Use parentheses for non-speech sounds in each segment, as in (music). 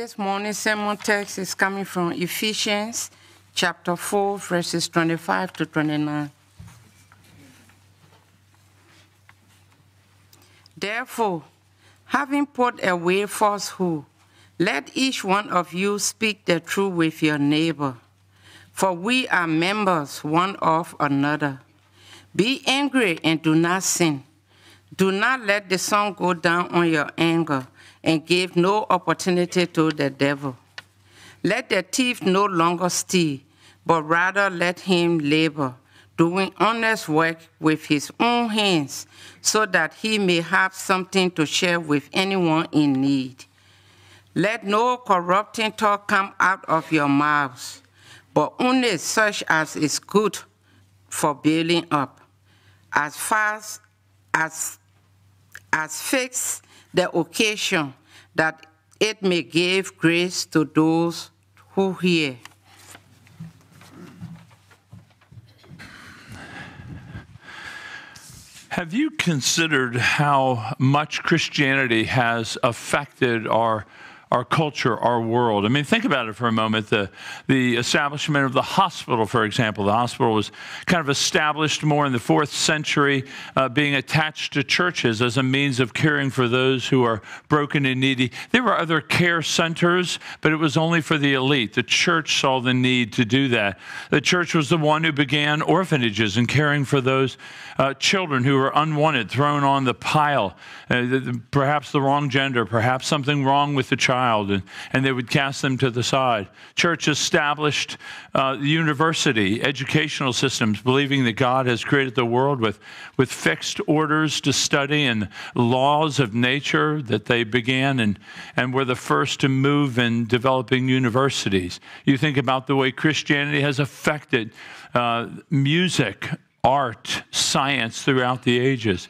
This morning's sermon text is coming from Ephesians chapter 4, verses 25 to 29. Therefore, having put away falsehood, let each one of you speak the truth with your neighbor, for we are members one of another. Be angry and do not sin. Do not let the sun go down on your anger, and give no opportunity to the devil. Let the thief no longer steal, but rather let him labor, doing honest work with his own hands, so that he may have something to share with anyone in need. Let no corrupting talk come out of your mouths, but only such as is good for building up, as fast as as fix the occasion, that it may give grace to those who hear. Have you considered how much Christianity has affected our our culture, our world. I mean, think about it for a moment. The, the establishment of the hospital, for example, the hospital was kind of established more in the fourth century, uh, being attached to churches as a means of caring for those who are broken and needy. There were other care centers, but it was only for the elite. The church saw the need to do that. The church was the one who began orphanages and caring for those uh, children who were unwanted, thrown on the pile, uh, perhaps the wrong gender, perhaps something wrong with the child child, and, and they would cast them to the side. Church established uh, university, educational systems, believing that God has created the world with, with fixed orders to study and laws of nature that they began and, and were the first to move in developing universities. You think about the way Christianity has affected uh, music, art, science throughout the ages.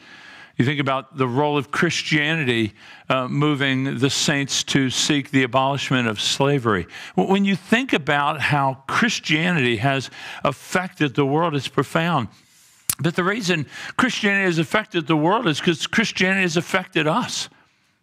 You think about the role of Christianity uh, moving the saints to seek the abolishment of slavery. When you think about how Christianity has affected the world, it's profound. But the reason Christianity has affected the world is because Christianity has affected us.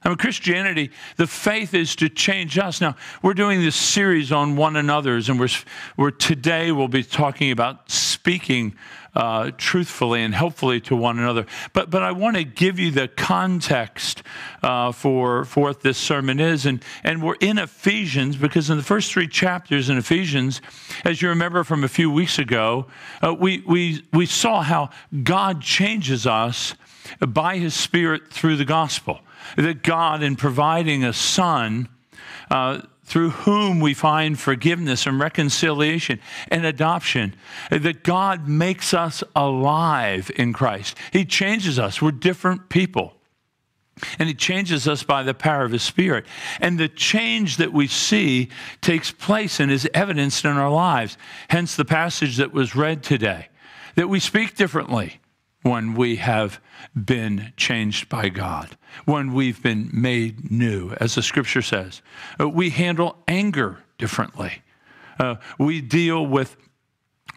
I mean, Christianity, the faith is to change us. Now, we're doing this series on one another's, and we're, we're today we'll be talking about speaking uh, truthfully and helpfully to one another. But, but I want to give you the context uh, for, for what this sermon is. And, and we're in Ephesians because in the first three chapters in Ephesians, as you remember from a few weeks ago, uh, we, we, we saw how God changes us by his Spirit through the gospel. That God, in providing a Son, uh, through whom we find forgiveness and reconciliation and adoption, that God makes us alive in Christ. He changes us. We're different people. And He changes us by the power of His Spirit. And the change that we see takes place and is evidenced in our lives. Hence the passage that was read today that we speak differently when we have been changed by God, when we've been made new, as the scripture says. Uh, we handle anger differently. Uh, we deal with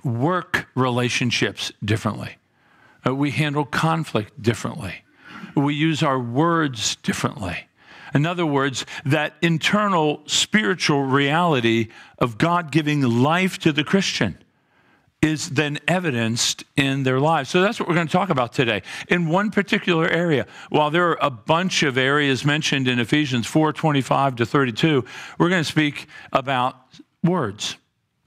work relationships differently. Uh, we handle conflict differently. We use our words differently. In other words, that internal spiritual reality of God giving life to the Christian is then evidenced in their lives. So that's what we're going to talk about today. In one particular area, while there are a bunch of areas mentioned in Ephesians 4:25 to 32, we're going to speak about words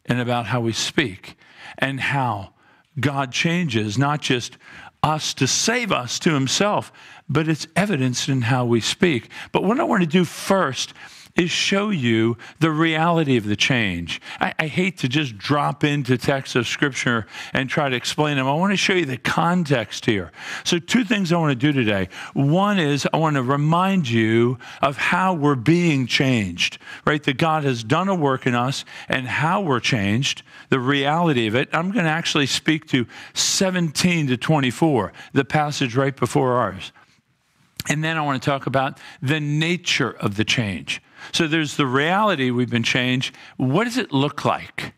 and about how we speak and how God changes not just us to save us to himself, but it's evidenced in how we speak. But what I want to do first is show you the reality of the change. I, I, hate to just drop into texts of Scripture and try to explain them. I want to show you the context here. So, two things I want to do today. One is I want to remind you of how we're being changed, right? That God has done a work in us and how we're changed, the reality of it. I'm going to actually speak to 17 to 24, the passage right before ours. And then I want to talk about the nature of the change. So there's the reality we've been changed. What does it look like?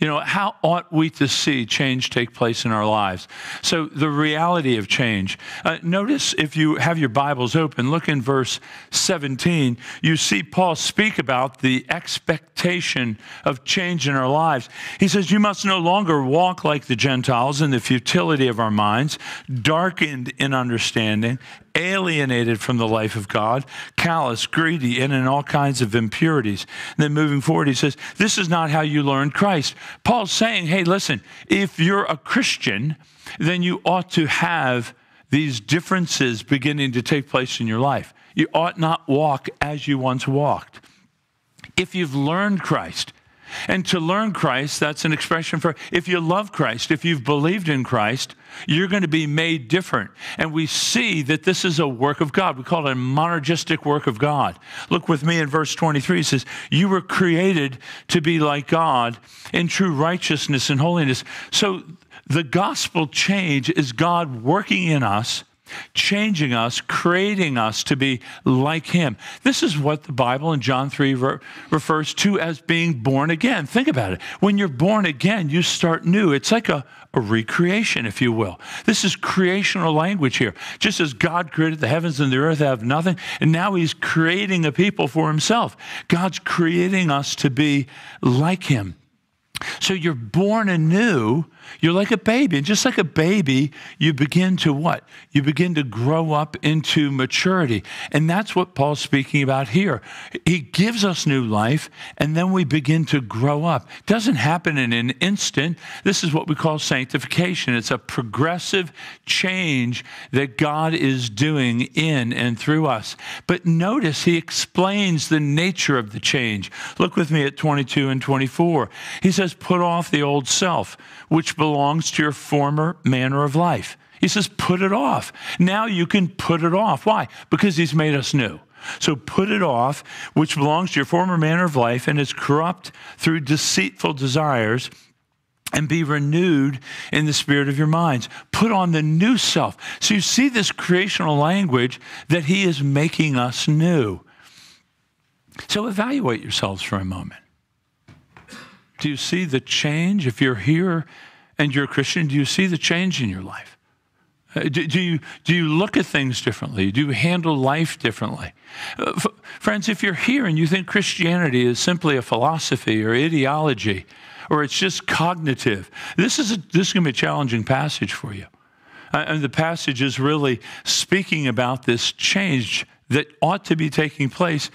You know, how ought we to see change take place in our lives? So, the reality of change. Uh, notice if you have your Bibles open, look in verse 17. You see Paul speak about the expectation of change in our lives. He says, You must no longer walk like the Gentiles in the futility of our minds, darkened in understanding alienated from the life of God, callous, greedy, and in all kinds of impurities. And then moving forward, he says, This is not how you learned Christ. Paul's saying, Hey, listen, if you're a Christian, then you ought to have these differences beginning to take place in your life. You ought not walk as you once walked. If you've learned Christ, and to learn Christ, that's an expression for if you love Christ, if you've believed in Christ, you're going to be made different. And we see that this is a work of God. We call it a monergistic work of God. Look with me in verse 23. It says, You were created to be like God in true righteousness and holiness. So the gospel change is God working in us changing us, creating us to be like Him. This is what the Bible in John 3 re- refers to as being born again. Think about it. When you're born again, you start new. It's like a, a recreation, if you will. This is creational language here. Just as God created the heavens and the earth have nothing, and now He's creating a people for Himself. God's creating us to be like Him. So you're born anew. You're like a baby. And just like a baby, you begin to what? You begin to grow up into maturity. And that's what Paul's speaking about here. He gives us new life, and then we begin to grow up. It doesn't happen in an instant. This is what we call sanctification. It's a progressive change that God is doing in and through us. But notice he explains the nature of the change. Look with me at 22 and 24. He says, Put off the old self, which belongs to your former manner of life. He says, Put it off. Now you can put it off. Why? Because He's made us new. So put it off, which belongs to your former manner of life and is corrupt through deceitful desires and be renewed in the spirit of your minds. Put on the new self. So you see this creational language that he is making us new. So evaluate yourselves for a moment. Do you see the change? If you're here and you're a Christian, do you see the change in your life? Uh, do, do, you, do you look at things differently? Do you handle life differently? Uh, f- friends, if you're here and you think Christianity is simply a philosophy or ideology, or it's just cognitive, this is, a, this is going to be a challenging passage for you. Uh, and the passage is really speaking about this change that ought to be taking place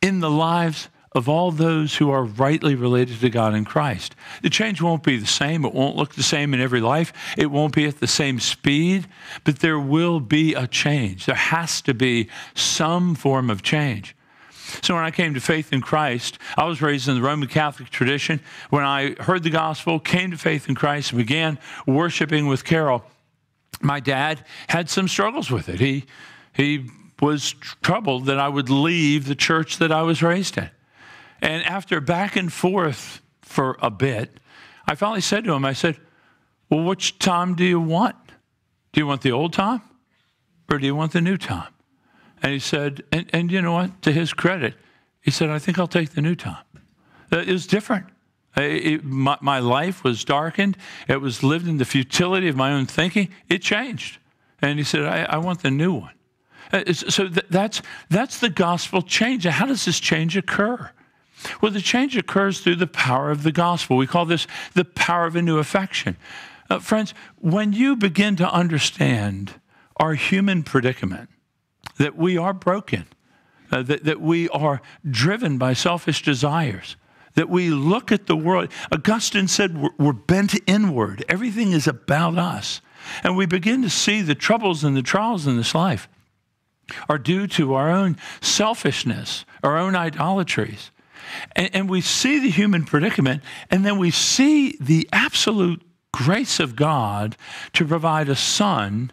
in the lives of all those who are rightly related to God in Christ. The change won't be the same. It won't look the same in every life. It won't be at the same speed, but there will be a change. There has to be some form of change. So when I came to faith in Christ, I was raised in the Roman Catholic tradition. When I heard the gospel, came to faith in Christ, began worshiping with Carol, my dad had some struggles with it. He, he was troubled that I would leave the church that I was raised in. And after back and forth for a bit, I finally said to him, I said, Well, which Tom do you want? Do you want the old Tom or do you want the new Tom? And he said, and, and you know what? To his credit, he said, I think I'll take the new Tom. It was different. It, my, my, life was darkened. It was lived in the futility of my own thinking. It changed. And he said, I, I want the new one. Uh, so th- that's, that's the gospel change. How does this change occur? Well, the change occurs through the power of the gospel. We call this the power of a new affection. Uh, friends, when you begin to understand our human predicament, that we are broken, uh, that, that we are driven by selfish desires, that we look at the world. Augustine said we're, we're bent inward, everything is about us. And we begin to see the troubles and the trials in this life are due to our own selfishness, our own idolatries. And, and we see the human predicament, and then we see the absolute grace of God to provide a son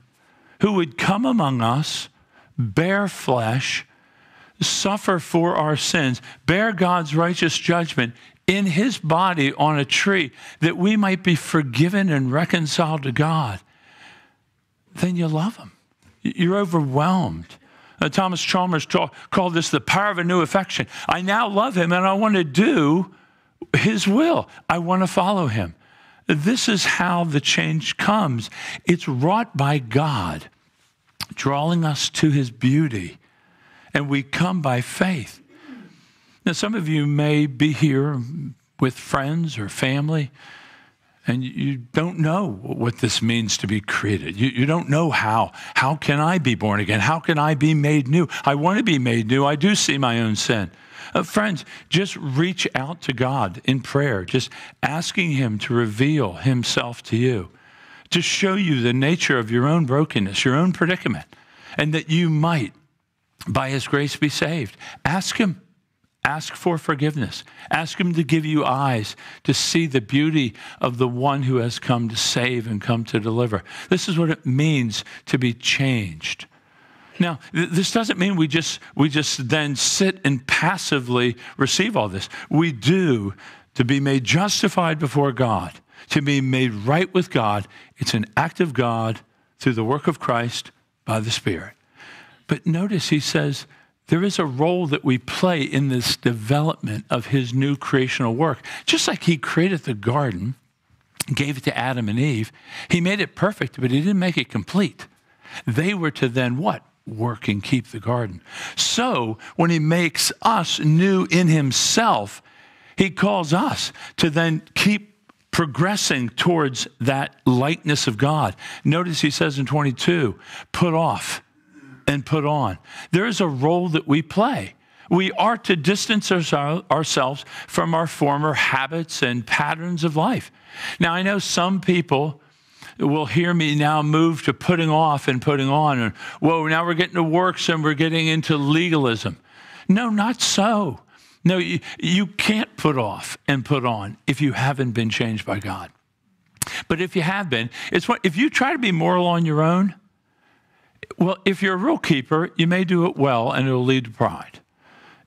who would come among us, bear flesh, suffer for our sins, bear God's righteous judgment in his body on a tree that we might be forgiven and reconciled to God, then you love him. You're overwhelmed. Uh, Thomas Chalmers called this the power of a new affection. I now love him and I want to do His will. I want to follow Him. This is how the change comes. It's wrought by God, drawing us to His beauty, and we come by faith. Now, some of you may be here with friends or family and you don't know what this means to be created. You, you, don't know how. How can I be born again? How can I be made new? I want to be made new. I do see my own sin. Uh, friends, just reach out to God in prayer, just asking Him to reveal Himself to you, to show you the nature of your own brokenness, your own predicament, and that you might, by His grace, be saved. Ask Him. Ask for forgiveness. Ask Him to give you eyes to see the beauty of the one who has come to save and come to deliver. This is what it means to be changed. Now, th- this doesn't mean we just, we just then sit and passively receive all this. We do to be made justified before God, to be made right with God. It's an act of God through the work of Christ by the Spirit. But notice he says, there is a role that we play in this development of his new creational work. Just like he created the garden, gave it to Adam and Eve, he made it perfect, but he didn't make it complete. They were to then what? Work and keep the garden. So when he makes us new in himself, he calls us to then keep progressing towards that likeness of God. Notice he says in 22, put off and put on. There is a role that we play. We are to distance ourselves from our former habits and patterns of life. Now, I know some people will hear me now move to putting off and putting on. And, whoa, now we're getting to works and we're getting into legalism. No, not so. No, you, you can't put off and put on if you haven't been changed by God. But if you have been, it's what, if you try to be moral on your own, well, if you're a rule keeper, you may do it well and it'll lead to pride.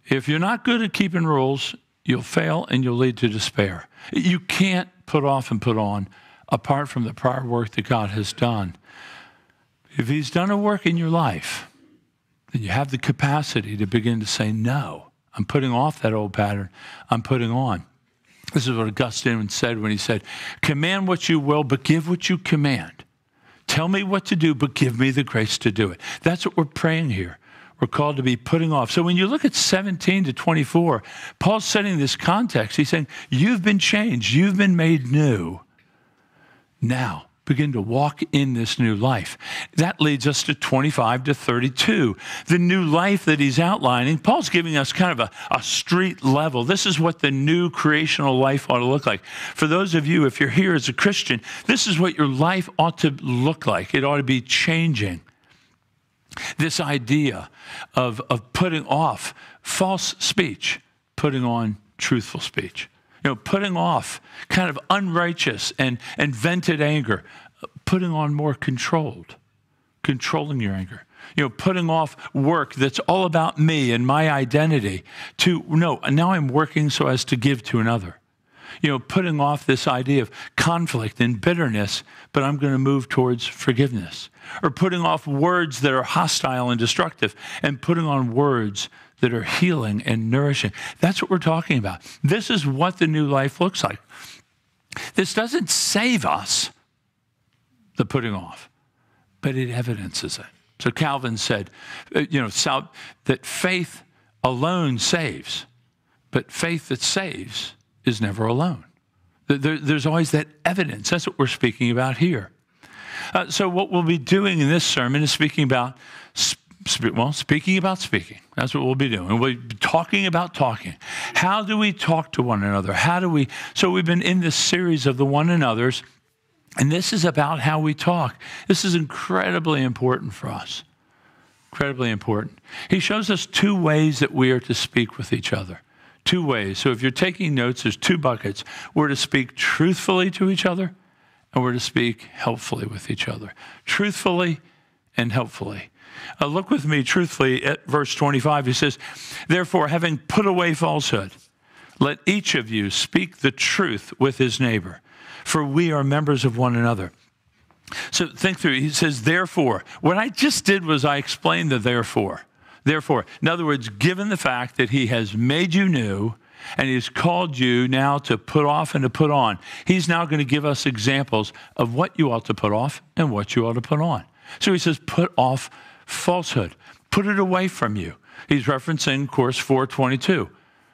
If you're not good at keeping rules, you'll fail and you'll lead to despair. You can't put off and put on apart from the prior work that God has done. If He's done a work in your life, then you have the capacity to begin to say, No, I'm putting off that old pattern, I'm putting on. This is what Augustine said when he said, Command what you will, but give what you command. Tell me what to do, but give me the grace to do it. That's what we're praying here. We're called to be putting off. So when you look at 17 to 24, Paul's setting this context. He's saying, You've been changed, you've been made new. Now, begin to walk in this new life. That leads us to 25 to 32. The new life that he's outlining, Paul's giving us kind of a, a street level. This is what the new creational life ought to look like. For those of you, if you're here as a Christian, this is what your life ought to look like. It ought to be changing. This idea of, of putting off false speech, putting on truthful speech you know, putting off kind of unrighteous and, and vented anger, putting on more controlled, controlling your anger. You know, putting off work that's all about me and my identity to, no, now I'm working so as to give to another. You know, putting off this idea of conflict and bitterness, but I'm going to move towards forgiveness. Or putting off words that are hostile and destructive and putting on words that are healing and nourishing. That's what we're talking about. This is what the new life looks like. This doesn't save us, the putting off, but it evidences it. So Calvin said, uh, you know, that faith alone saves, but faith that saves is never alone. there's always that evidence. That's what we're speaking about here. Uh, so, what we'll be doing in this sermon is speaking about well, speaking about speaking. That's what we'll be doing. We'll be talking about talking. How do we talk to one another? How do we? So we've been in this series of the one another's, and this is about how we talk. This is incredibly important for us. Incredibly important. He shows us two ways that we are to speak with each other. Two ways. So if you're taking notes, there's two buckets. We're to speak truthfully to each other, and we're to speak helpfully with each other. Truthfully and helpfully. Uh, look with me truthfully at verse 25. He says, Therefore, having put away falsehood, let each of you speak the truth with his neighbor, for we are members of one another. So think through. He says, Therefore. What I just did was I explained the therefore. Therefore, in other words, given the fact that he has made you new and He's called you now to put off and to put on. He's now going to give us examples of what you ought to put off and what you ought to put on. So He says, put off falsehood, put it away from you. He's referencing, course, 422.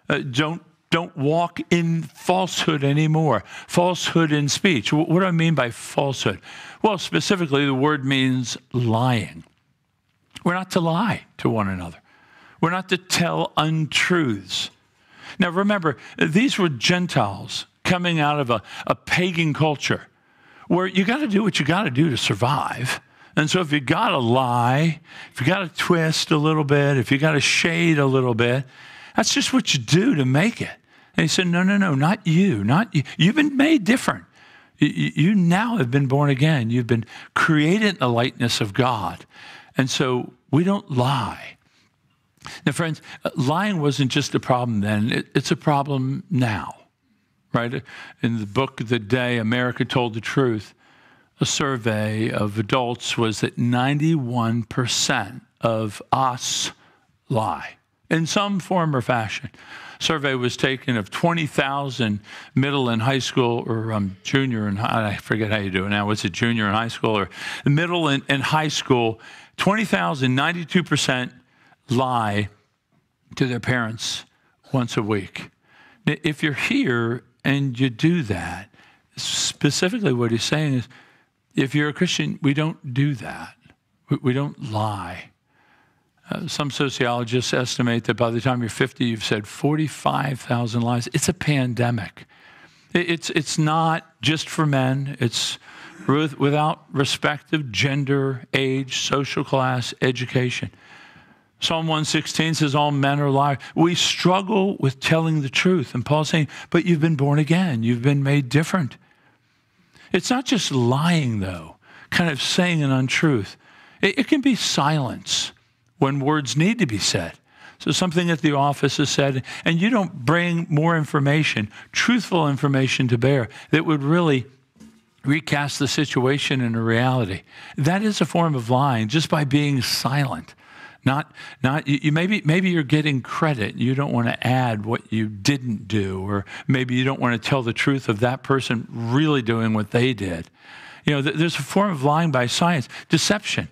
Uh, don't don't walk in falsehood anymore. Falsehood in speech. What do I mean by falsehood? Well, specifically, the word means lying. We're not to lie to one another. We're not to tell untruths. Now, remember, these were Gentiles coming out of a, a pagan culture where you got to do what you got to do to survive. And so, if you got to lie, if you got to twist a little bit, if you got to shade a little bit, that's just what you do to make it. And he said, No, no, no, not you, not you. You've been made different. You, now have been born again. You've been created in the likeness of God. And so we don't lie. Now, friends, lying wasn't just a problem then, it, it's a problem now, right? In the book of the day, America Told the Truth, a survey of adults was that 91% of us lie in some form or fashion. Survey was taken of 20,000 middle and high school or um, junior and I forget how you do it now. Was it junior and high school or middle and, and high school 20,000, 92% lie to their parents once a week. If you're here and you do that, specifically what he's saying is if you're a Christian, we don't do that. We, don't lie. Uh, some sociologists estimate that by the time you're 50, you've said 45,000 lies. It's a pandemic. It's, it's not just for men, it's without respect of gender, age, social class, education. Psalm 116 says, All men are liars. We struggle with telling the truth. And Paul's saying, But you've been born again, you've been made different. It's not just lying, though, kind of saying an untruth. It, it can be silence when words need to be said. So something at the office is said, and you don't bring more information, truthful information to bear that would really recast the situation in a reality. That is a form of lying just by being silent. Not, not you, maybe maybe you're getting credit. You don't want to add what you didn't do, or maybe you don't want to tell the truth of that person really doing what they did. You know, there's a form of lying by science, deception.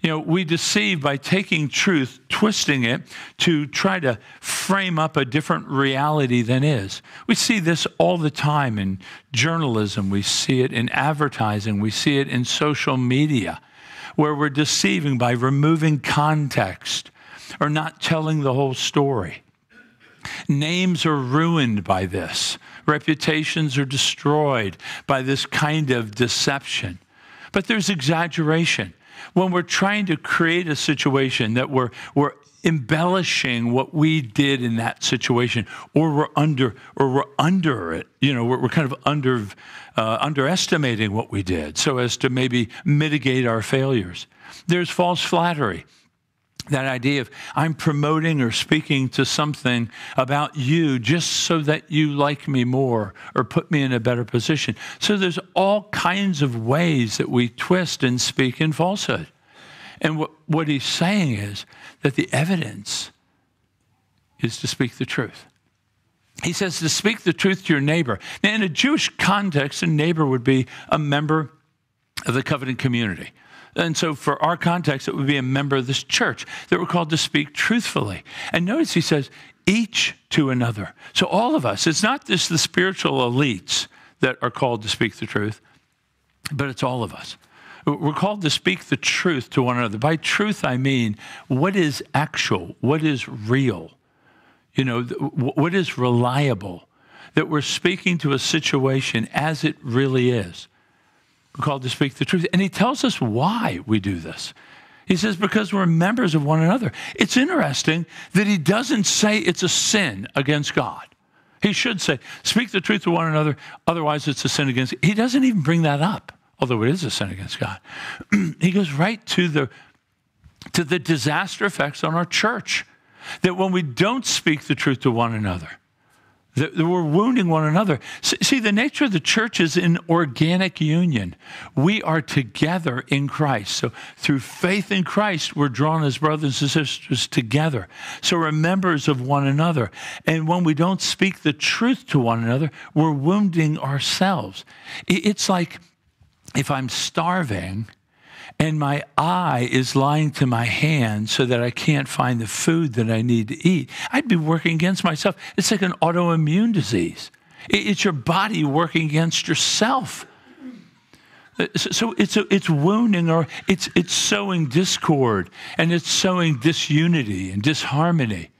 You know, we deceive by taking truth, twisting it to try to frame up a different reality than is. We see this all the time in journalism, we see it in advertising, we see it in social media, where we're deceiving by removing context or not telling the whole story. Names are ruined by this. Reputations are destroyed by this kind of deception. But there's exaggeration when we're trying to create a situation that we're, we're embellishing what we did in that situation or we're under or we're under it you know we're, we're kind of under uh, underestimating what we did so as to maybe mitigate our failures there's false flattery that idea of I'm promoting or speaking to something about you just so that you like me more or put me in a better position. So there's all kinds of ways that we twist and speak in falsehood. And what, what he's saying is that the evidence is to speak the truth. He says to speak the truth to your neighbor. Now, in a Jewish context, a neighbor would be a member of the covenant community. And so, for our context, it would be a member of this church that we're called to speak truthfully. And notice he says, each to another. So, all of us, it's not just the spiritual elites that are called to speak the truth, but it's all of us. We're called to speak the truth to one another. By truth, I mean what is actual, what is real, you know, what is reliable, that we're speaking to a situation as it really is. We're called to speak the truth. And he tells us why we do this. He says, because we're members of one another. It's interesting that he doesn't say it's a sin against God. He should say, speak the truth to one another, otherwise it's a sin against. He doesn't even bring that up, although it is a sin against God. (clears throat) he goes right to the to the disaster effects on our church. That when we don't speak the truth to one another, that we're wounding one another. See, the nature of the church is in organic union. We are together in Christ. So through faith in Christ, we're drawn as brothers and sisters together. So we're members of one another. And when we don't speak the truth to one another, we're wounding ourselves. It's like if I'm starving and my eye is lying to my hand so that I can't find the food that I need to eat, I'd be working against myself. It's like an autoimmune disease. It's your body working against yourself. Uh, so it's it's wounding or it's it's sowing discord and it's sowing disunity and disharmony.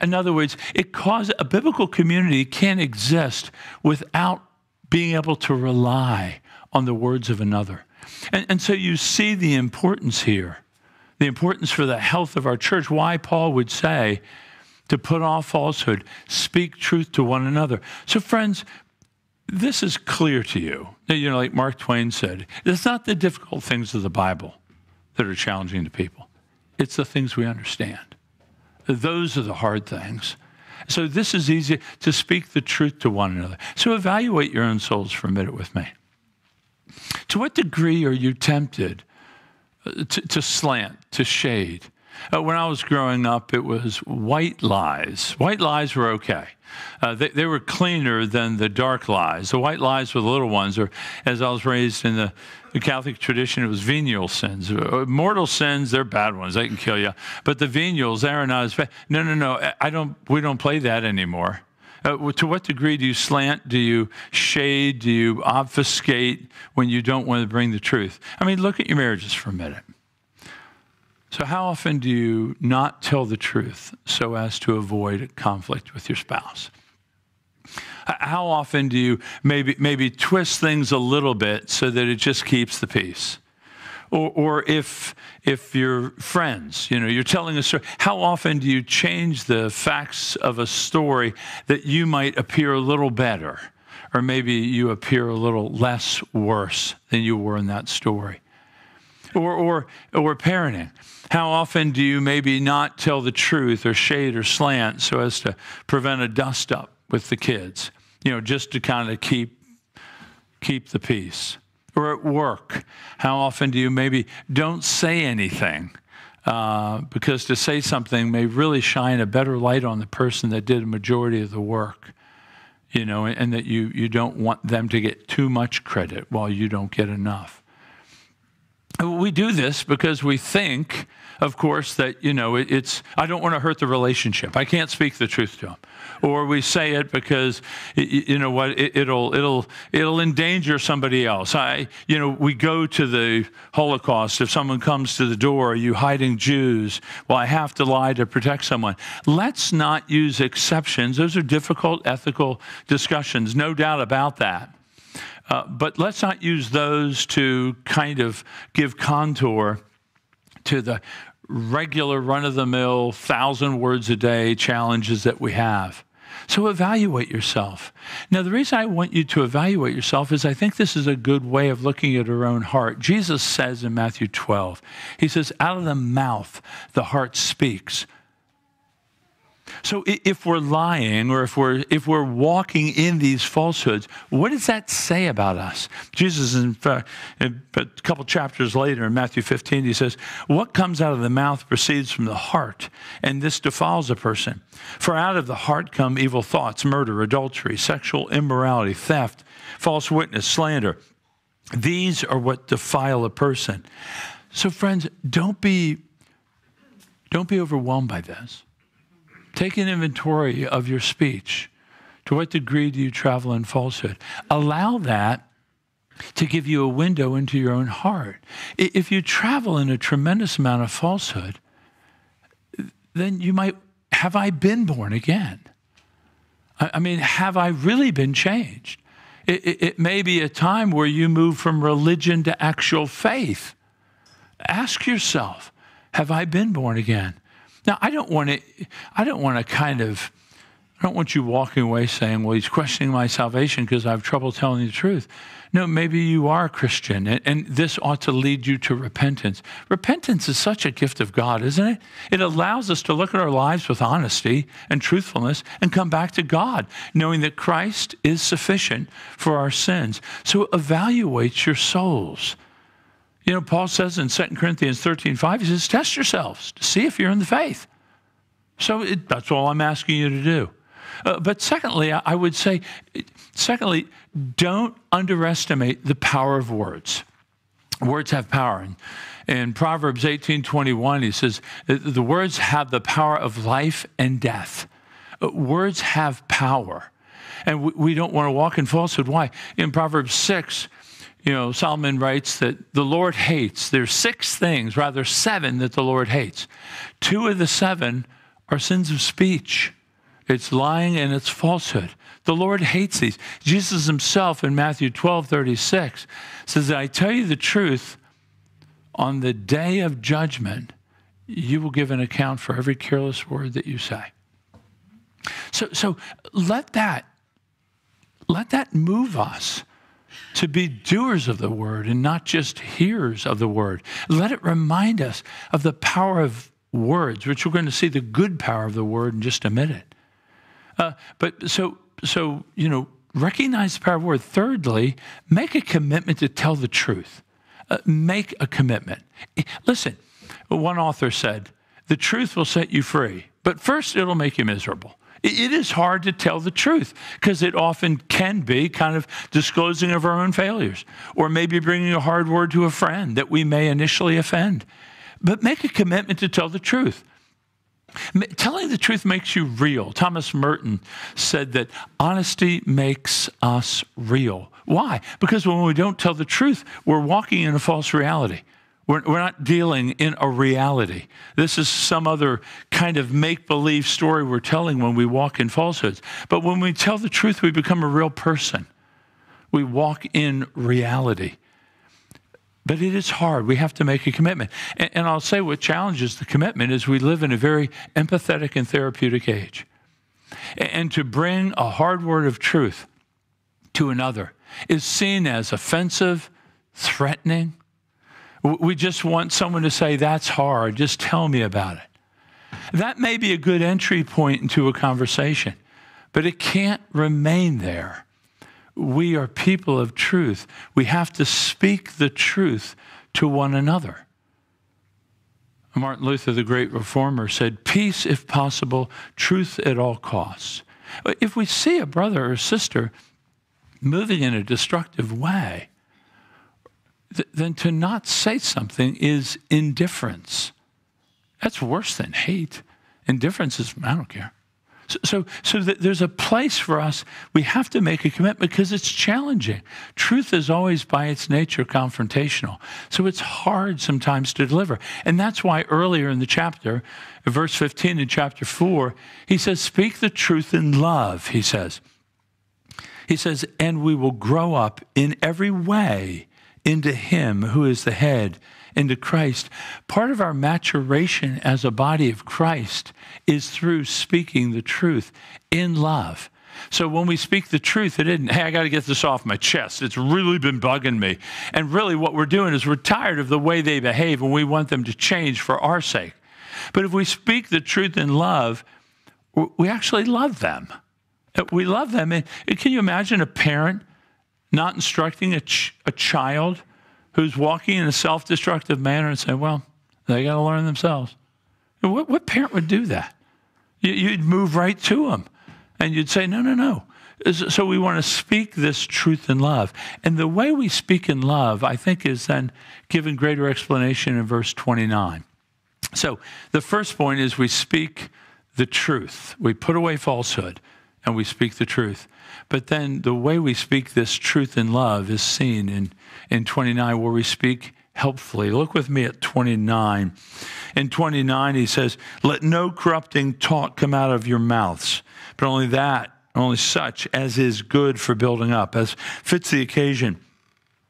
In other words, it causes a biblical community can't exist without being able to rely on the words of another. And, and so you see the importance here, the importance for the health of our church, why Paul would say to put off falsehood, speak truth to one another. So, friends, this is clear to you. You know, like Mark Twain said, it's not the difficult things of the Bible that are challenging to people, it's the things we understand. Those are the hard things. So, this is easy to speak the truth to one another. So, evaluate your own souls for a minute with me. To what degree are you tempted uh, to, to slant, to shade? Uh, when I was growing up, it was white lies. White lies were okay. Uh, they, they, were cleaner than the dark lies. The white lies were the little ones, or as I was raised in the, the Catholic tradition, it was venial sins. Uh, mortal sins, they're bad ones. They can kill you. But the venials, they're not as bad. No, no, no. I don't. We don't play that anymore. Uh, to what degree do you slant? Do you shade? Do you obfuscate when you don't want to bring the truth? I mean, look at your marriages for a minute. So, how often do you not tell the truth so as to avoid conflict with your spouse? How often do you maybe, maybe twist things a little bit so that it just keeps the peace? Or, or if, if you're friends, you know, you're telling a story, how often do you change the facts of a story that you might appear a little better? Or maybe you appear a little less worse than you were in that story? Or, or, or parenting. How often do you maybe not tell the truth or shade or slant so as to prevent a dust up with the kids? You know, just to kind of keep, keep the peace or at work? How often do you maybe don't say anything? Uh, because to say something may really shine a better light on the person that did a majority of the work, you know, and, that you, you don't want them to get too much credit while you don't get enough. We do this because we think of course, that, you know, it, it's, I don't want to hurt the relationship. I can't speak the truth to him. Or we say it because, you know what, it, it'll, it'll, it'll endanger somebody else. I, you know, we go to the Holocaust. If someone comes to the door, are you hiding Jews? Well, I have to lie to protect someone. Let's not use exceptions. Those are difficult ethical discussions, no doubt about that. Uh, but let's not use those to kind of give contour to the regular run of the mill, thousand words a day challenges that we have. So evaluate yourself. Now, the reason I want you to evaluate yourself is I think this is a good way of looking at our own heart. Jesus says in Matthew 12, He says, Out of the mouth, the heart speaks. So if we're lying or if we're if we're walking in these falsehoods, what does that say about us? Jesus, in fact, a couple chapters later in Matthew 15, he says, "What comes out of the mouth proceeds from the heart, and this defiles a person. For out of the heart come evil thoughts, murder, adultery, sexual immorality, theft, false witness, slander. These are what defile a person." So, friends, don't be don't be overwhelmed by this. Take an inventory of your speech. To what degree do you travel in falsehood? Allow that to give you a window into your own heart. If you travel in a tremendous amount of falsehood, then you might have I been born again? I mean, have I really been changed? It, it, it, may be a time where you move from religion to actual faith. Ask yourself, have I been born again? Now, I don't want to, I don't want to kind of I don't want you walking away saying, well, he's questioning my salvation because I have trouble telling the truth. No, maybe you are a Christian, and, and, this ought to lead you to repentance. Repentance is such a gift of God, isn't it? It allows us to look at our lives with honesty and truthfulness and come back to God, knowing that Christ is sufficient for our sins. So evaluate your souls. You know, Paul says in 2 Corinthians 13 5, he says, test yourselves to see if you're in the faith. So it, that's all I'm asking you to do. Uh, but secondly, I would say, secondly, don't underestimate the power of words. Words have power. And in Proverbs 18:21, he says, the words have the power of life and death. Uh, words have power. And we don't want to walk in falsehood. Why? In Proverbs 6, you know, Solomon writes that the Lord hates. There's six things, rather seven, that the Lord hates. Two of the seven are sins of speech. It's lying and it's falsehood. The Lord hates these. Jesus himself in Matthew 12 36 says, I tell you the truth, on the day of judgment, you will give an account for every careless word that you say. So, so let that let that move us to be doers of the word and not just hearers of the word. Let it remind us of the power of words, which we're going to see the good power of the word in just a minute. Uh, but so, so, you know, recognize the power of word. Thirdly, make a commitment to tell the truth. Uh, make a commitment. Listen, one author said, the truth will set you free, but first it'll make you miserable. It is hard to tell the truth because it often can be kind of disclosing of our own failures or maybe bringing a hard word to a friend that we may initially offend. But make a commitment to tell the truth. Telling the truth makes you real. Thomas Merton said that honesty makes us real. Why? Because when we don't tell the truth, we're walking in a false reality. We're, we're not dealing in a reality. This is some other kind of make believe story we're telling when we walk in falsehoods. But when we tell the truth, we become a real person. We walk in reality. But it is hard. We have to make a commitment. And, and, I'll say what challenges the commitment is we live in a very empathetic and therapeutic age. And, and to bring a hard word of truth to another is seen as offensive, threatening. We just want someone to say, That's hard. Just tell me about it. That may be a good entry point into a conversation, but it can't remain there we are people of truth. We have to speak the truth to one another. Martin Luther, the great reformer, said, Peace if possible, truth at all costs. If we see a brother or sister moving in a destructive way, th- then to not say something is indifference. That's worse than hate. Indifference is, I don't care. So, so, so there's a place for us. We have to make a commitment because it's challenging. Truth is always, by its nature, confrontational. So it's hard sometimes to deliver. And that's why earlier in the chapter, verse 15 in chapter 4, he says, Speak the truth in love, he says. He says, And we will grow up in every way into him who is the head into Christ. Part of our maturation as a body of Christ is through speaking the truth in love. So when we speak the truth, it isn't, hey, I got to get this off my chest. It's really been bugging me. And really, what we're doing is we're tired of the way they behave and we want them to change for our sake. But if we speak the truth in love, we actually love them. We love them. And can you imagine a parent not instructing a, ch- a child who's walking in a self destructive manner and say, well, they got to learn themselves. What, what, parent would do that? You'd move right to them and you'd say, no, no, no. So we want to speak this truth in love. And the way we speak in love, I think, is then given greater explanation in verse 29. So the first point is we speak the truth, we put away falsehood and we speak the truth. But then the way we speak this truth in love is seen in, in 29, where we speak helpfully. Look with me at 29. In 29, he says, Let no corrupting talk come out of your mouths, but only that, only such as is good for building up, as fits the occasion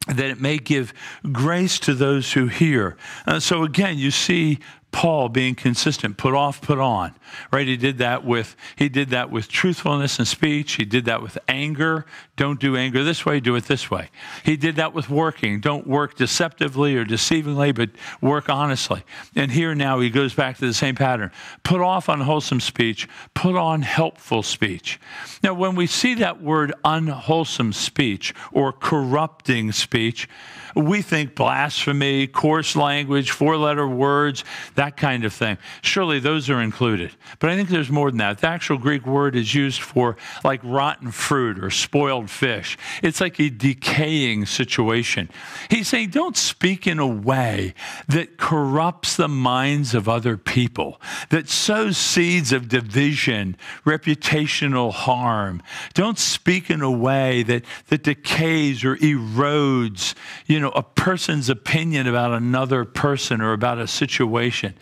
that it may give grace to those who hear. Uh, so again, you see Paul being consistent, put off, put on, right? He did that with he did that with truthfulness in speech. He did that with anger. Don't do anger this way, do it this way. He did that with working. Don't work deceptively or deceivingly, but work honestly. And here now he goes back to the same pattern. Put off unwholesome speech, put on helpful speech. Now, when we see that word unwholesome speech or corrupting speech, we think blasphemy, coarse language, four letter words, that kind of thing. Surely those are included. But I think there's more than that. The actual Greek word is used for like rotten fruit or spoiled fish. It's like a decaying situation. He's saying, don't speak in a way that corrupts the minds of other people, that sows seeds of division, reputational harm. Don't speak in a way that, that decays or erodes, you know know, a person's opinion about another person or about a situation.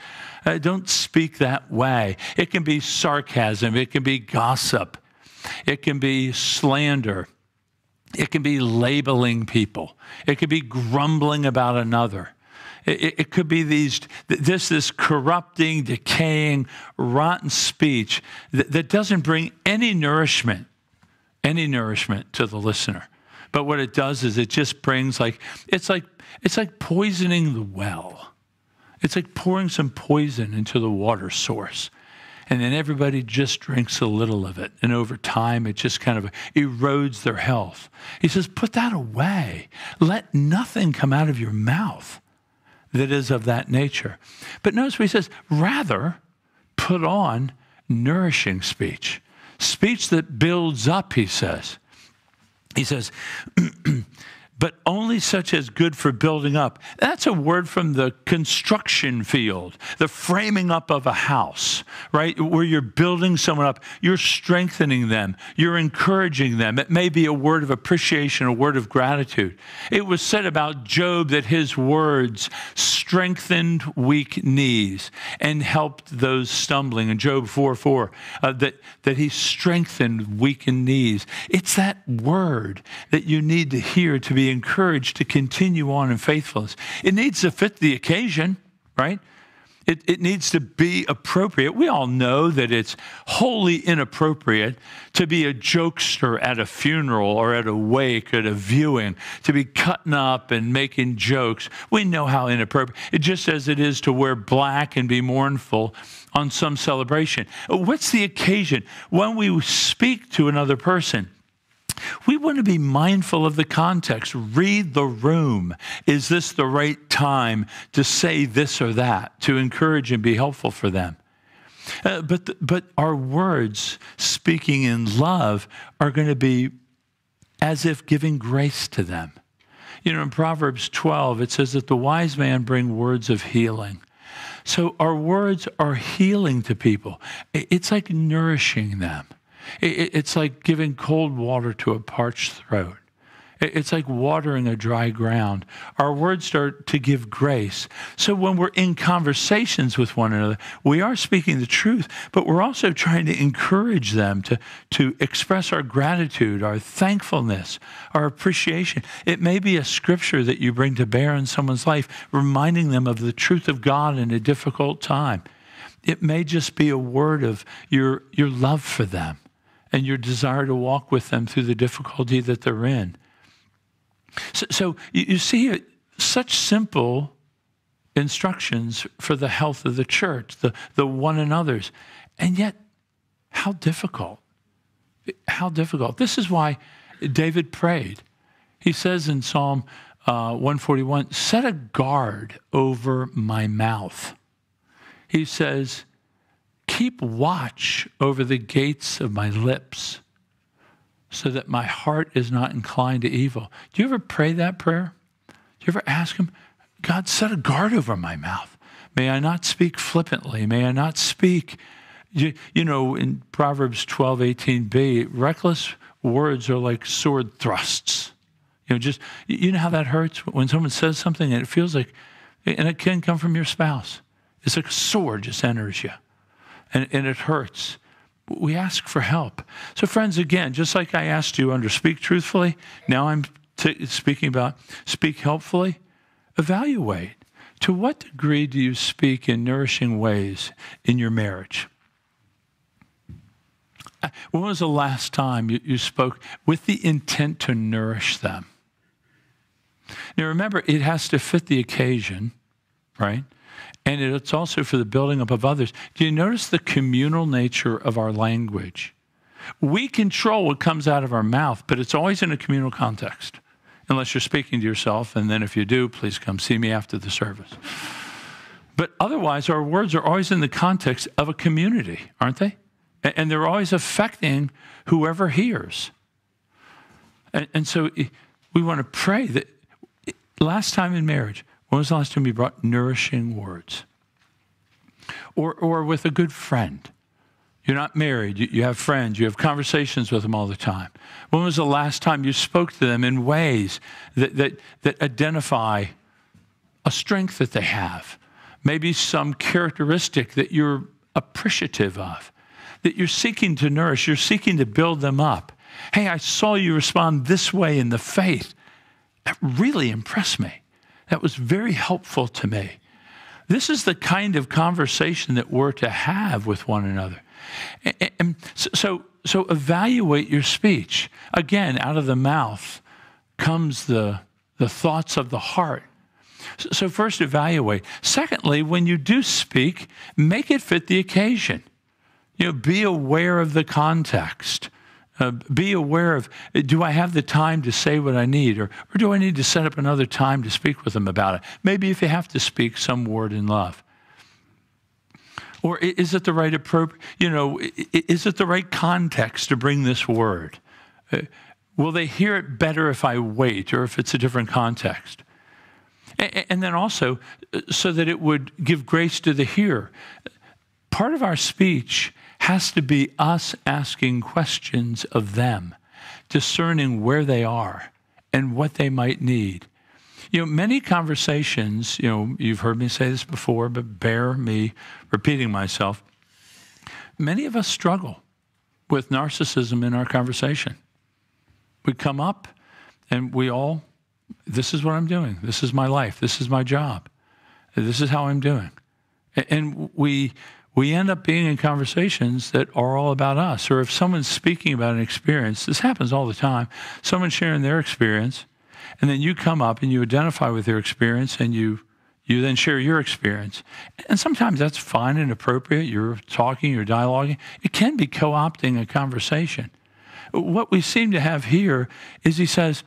Uh, don't speak that way. It can be sarcasm, it can be gossip, it can be slander, it can be labeling people, it can be grumbling about another. It, it, could be these this this corrupting, decaying, rotten speech that, that doesn't bring any nourishment, any nourishment to the listener. But what it does is it just brings like it's like it's like poisoning the well. It's like pouring some poison into the water source. And then everybody just drinks a little of it. And over time, it just kind of erodes their health. He says, Put that away. Let nothing come out of your mouth that is of that nature. But notice what he says, Rather, put on nourishing speech, speech that builds up, he says. He says, but only such as good for building up. That's a word from the construction field, the framing up of a house, right? Where you're building someone up, you're strengthening them, you're encouraging them. It may be a word of appreciation, a word of gratitude. It was said about Job that his words strengthened weak knees and helped those stumbling. In Job 4 4, uh, that, that he strengthened weakened knees. It's that word that you need to hear to be encouraged to continue on in faithfulness. It needs to fit the occasion, right? It, it needs to be appropriate. We all know that it's wholly inappropriate to be a jokester at a funeral or at a wake, at a viewing, to be cutting up and making jokes. We know how inappropriate. It just as it is to wear black and be mournful on some celebration. What's the occasion? When we speak to another person, we want to be mindful of the context. Read the room. Is this the right time to say this or that, to encourage and be helpful for them? Uh, but, the, but our words, speaking in love, are going to be as if giving grace to them. You know, in Proverbs 12, it says that the wise man bring words of healing. So our words are healing to people. It's like nourishing them. It's like giving cold water to a parched throat. It's like watering a dry ground. Our words are to give grace. So when we're in conversations with one another, we are speaking the truth, but we're also trying to encourage them to, to express our gratitude, our thankfulness, our appreciation. It may be a scripture that you bring to bear in someone's life, reminding them of the truth of God in a difficult time. It may just be a word of your, your love for them and your desire to walk with them through the difficulty that they're in. So, so you, see such simple instructions for the health of the church, the, the one another's, and yet how difficult. How difficult. This is why David prayed. He says in Psalm uh, 141 Set a guard over my mouth. He says, Keep watch over the gates of my lips so that my heart is not inclined to evil. Do you ever pray that prayer? Do you ever ask Him, God, set a guard over my mouth? May I not speak flippantly. May I not speak, you, you know, in Proverbs 12, 18b, reckless words are like sword thrusts. You know, just, you know how that hurts when someone says something and it feels like, and it can come from your spouse. It's like a sword just enters you and, and it hurts. We ask for help. So, friends, again, just like I asked you under speak truthfully, now I'm t- speaking about speak helpfully. Evaluate. to what degree do you speak in nourishing ways in your marriage? Uh, when was the last time you, you spoke with the intent to nourish them? Now remember, it has to fit the occasion, right? And it's also for the building up of others. Do you notice the communal nature of our language? We control what comes out of our mouth, but it's always in a communal context, unless you're speaking to yourself. And then if you do, please come see me after the service. But otherwise, our words are always in the context of a community, aren't they? And they're always affecting whoever hears. And, so we want to pray that last time in marriage, when was the last time you brought nourishing words? Or, or with a good friend? You're not married, you, have friends, you have conversations with them all the time. When was the last time you spoke to them in ways that, that, that identify a strength that they have? Maybe some characteristic that you're appreciative of, that you're seeking to nourish, you're seeking to build them up. Hey, I saw you respond this way in the faith. That really impressed me. That was very helpful to me. This is the kind of conversation that we're to have with one another. And so, so evaluate your speech. Again, out of the mouth comes the, the thoughts of the heart. So, first, evaluate. Secondly, when you do speak, make it fit the occasion. You know, be aware of the context. Uh, be aware of do I have the time to say what I need, or, or do I need to set up another time to speak with them about it? Maybe if you have to speak some word in love. Or is it the right appropriate, you know, is it the right context to bring this word? Uh, will they hear it better if I wait or if it's a different context? And then also, uh, so that it would give grace to the hearer. Part of our speech has to be us asking questions of them, discerning where they are and what they might need. You know, many conversations, you know, you've heard me say this before, but bear me repeating myself. Many of us struggle with narcissism in our conversation. We come up and we all, this is what I'm doing. This is my life. This is my job. This is how I'm doing. And we, we end up being in conversations that are all about us. Or if someone's speaking about an experience, this happens all the time, someone's sharing their experience, and then you come up and you identify with their experience and you you then share your experience. And sometimes that's fine and appropriate. You're talking, you're dialoguing. It can be co opting a conversation. What we seem to have here is he says,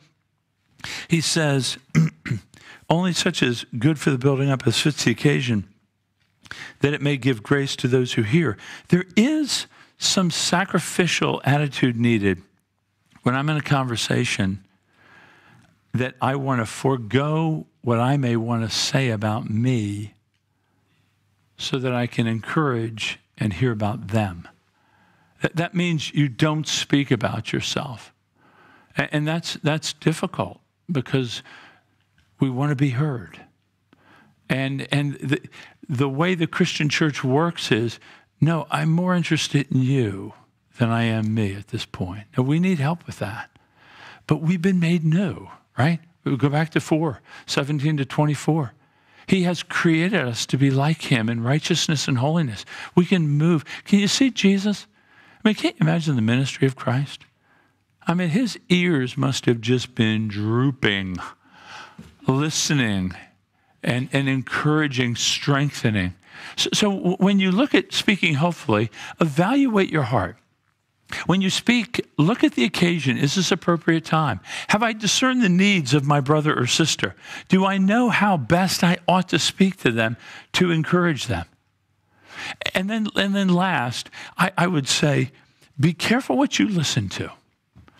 he says, (clears throat) only such as good for the building up as fits the occasion that it may give grace to those who hear. There is some sacrificial attitude needed when I'm in a conversation that I want to forego what I may want to say about me so that I can encourage and hear about them. That, that means you don't speak about yourself. And, and that's, that's difficult because we want to be heard. And, and the, the way the Christian church works is no, I'm more interested in you than I am me at this point. And we need help with that. But we've been made new, right? We go back to 4, 17 to 24. He has created us to be like him in righteousness and holiness. We can move. Can you see Jesus? I mean, can't you imagine the ministry of Christ? I mean, his ears must have just been drooping, listening and, and encouraging, strengthening. So, so when you look at speaking hopefully, evaluate your heart. When you speak, look at the occasion. Is this appropriate time? Have I discerned the needs of my brother or sister? Do I know how best I ought to speak to them to encourage them? And then, and then last, I, I would say, be careful what you listen to.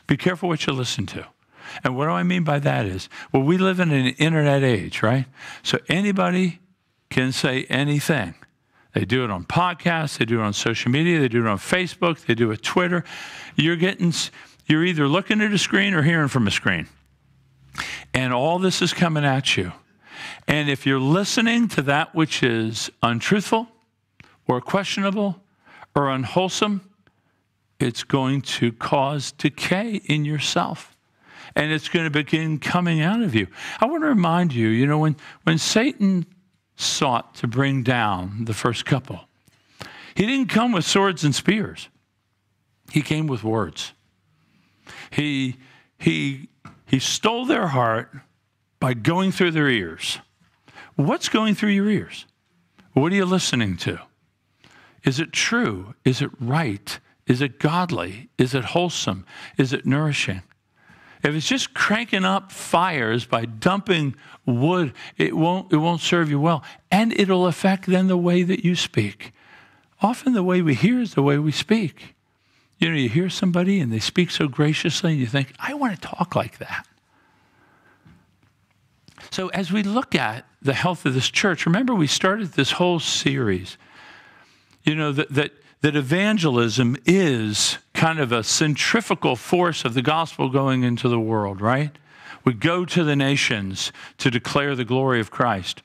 Be careful what you listen to. And what do I mean by that is, well, we live in an internet age, right? So anybody can say anything. They do it on podcasts, they do it on social media, they do it on Facebook, they do it Twitter. You're getting you're either looking at a screen or hearing from a screen. And all this is coming at you. And if you're listening to that which is untruthful or questionable or unwholesome, it's going to cause decay in yourself and it's going to begin coming out of you. I want to remind you, you know, when, when Satan sought to bring down the first couple. He didn't come with swords and spears. He came with words. He, he, he stole their heart by going through their ears. What's going through your ears? What are you listening to? Is it true? Is it right? Is it godly? Is it wholesome? Is it nourishing? If it's just cranking up fires by dumping wood, it won't, it won't serve you well. And it'll affect then the way that you speak. Often the way we hear is the way we speak. You know, you hear somebody and they speak so graciously, and you think, I want to talk like that. So, as we look at the health of this church, remember we started this whole series, you know, that, that, that evangelism is kind of a centrifugal force of the gospel going into the world, right? We go to the nations to declare the glory of Christ.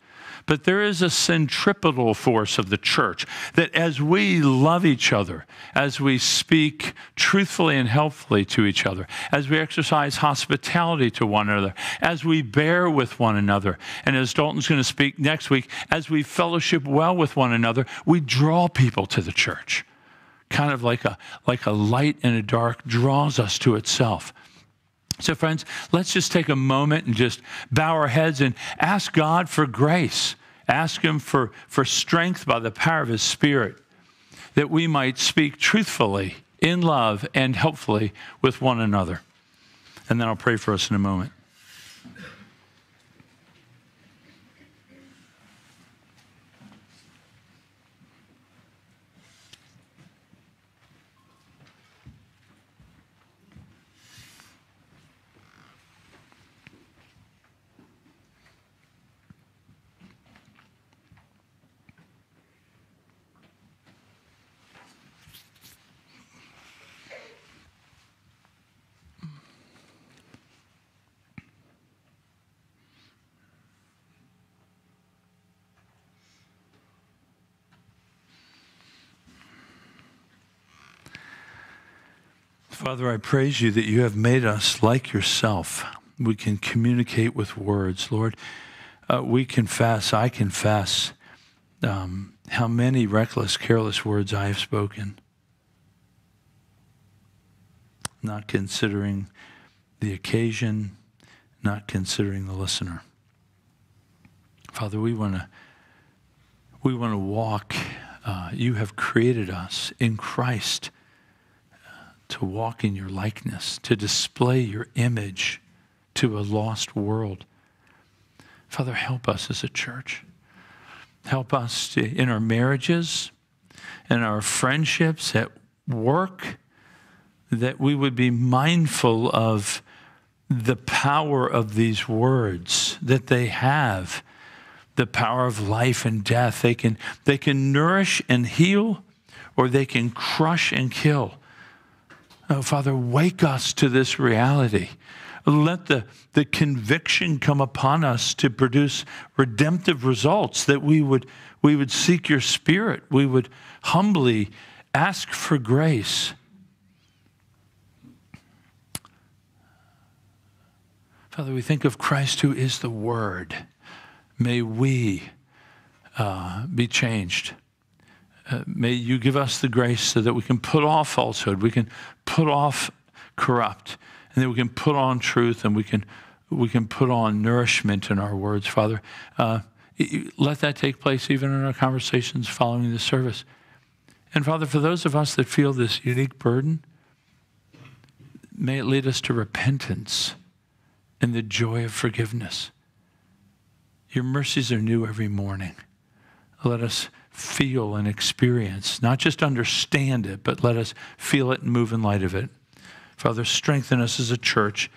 But there is a centripetal force of the church that as we love each other, as we speak truthfully and helpfully to each other, as we exercise hospitality to one another, as we bear with one another, and as Dalton's going to speak next week, as we fellowship well with one another, we draw people to the church. Kind of like a, like a light in a dark draws us to itself. So, friends, let's just take a moment and just bow our heads and ask God for grace. Ask Him for, for strength by the power of His Spirit that we might speak truthfully, in love, and helpfully with one another. And then I'll pray for us in a moment. Father, I praise you that you have made us like yourself. We can communicate with words. Lord, uh, we confess, I confess, um, how many reckless, careless words I have spoken, not considering the occasion, not considering the listener. Father, we want to we want to walk. Uh, you have created us in Christ to walk in your likeness, to display your image to a lost world. Father, help us as a church. Help us to, in our marriages, in our friendships, at work, that we would be mindful of the power of these words, that they have the power of life and death. They can, they can nourish and heal, or they can crush and kill. Oh, Father, wake us to this reality. Let the, the conviction come upon us to produce redemptive results, that we would, we would seek your spirit, we would humbly ask for grace. Father, we think of Christ who is the Word. May we uh, be changed may you give us the grace so that we can put off falsehood, we can put off corrupt, and then we can put on truth and we can, we can put on nourishment in our words, Father. Uh, let that take place even in our conversations following the service. And Father, for those of us that feel this unique burden, may it lead us to repentance and the joy of forgiveness. Your mercies are new every morning. Let us feel and experience, not just understand it, but let us feel it and move in light of it. Father, strengthen us as a church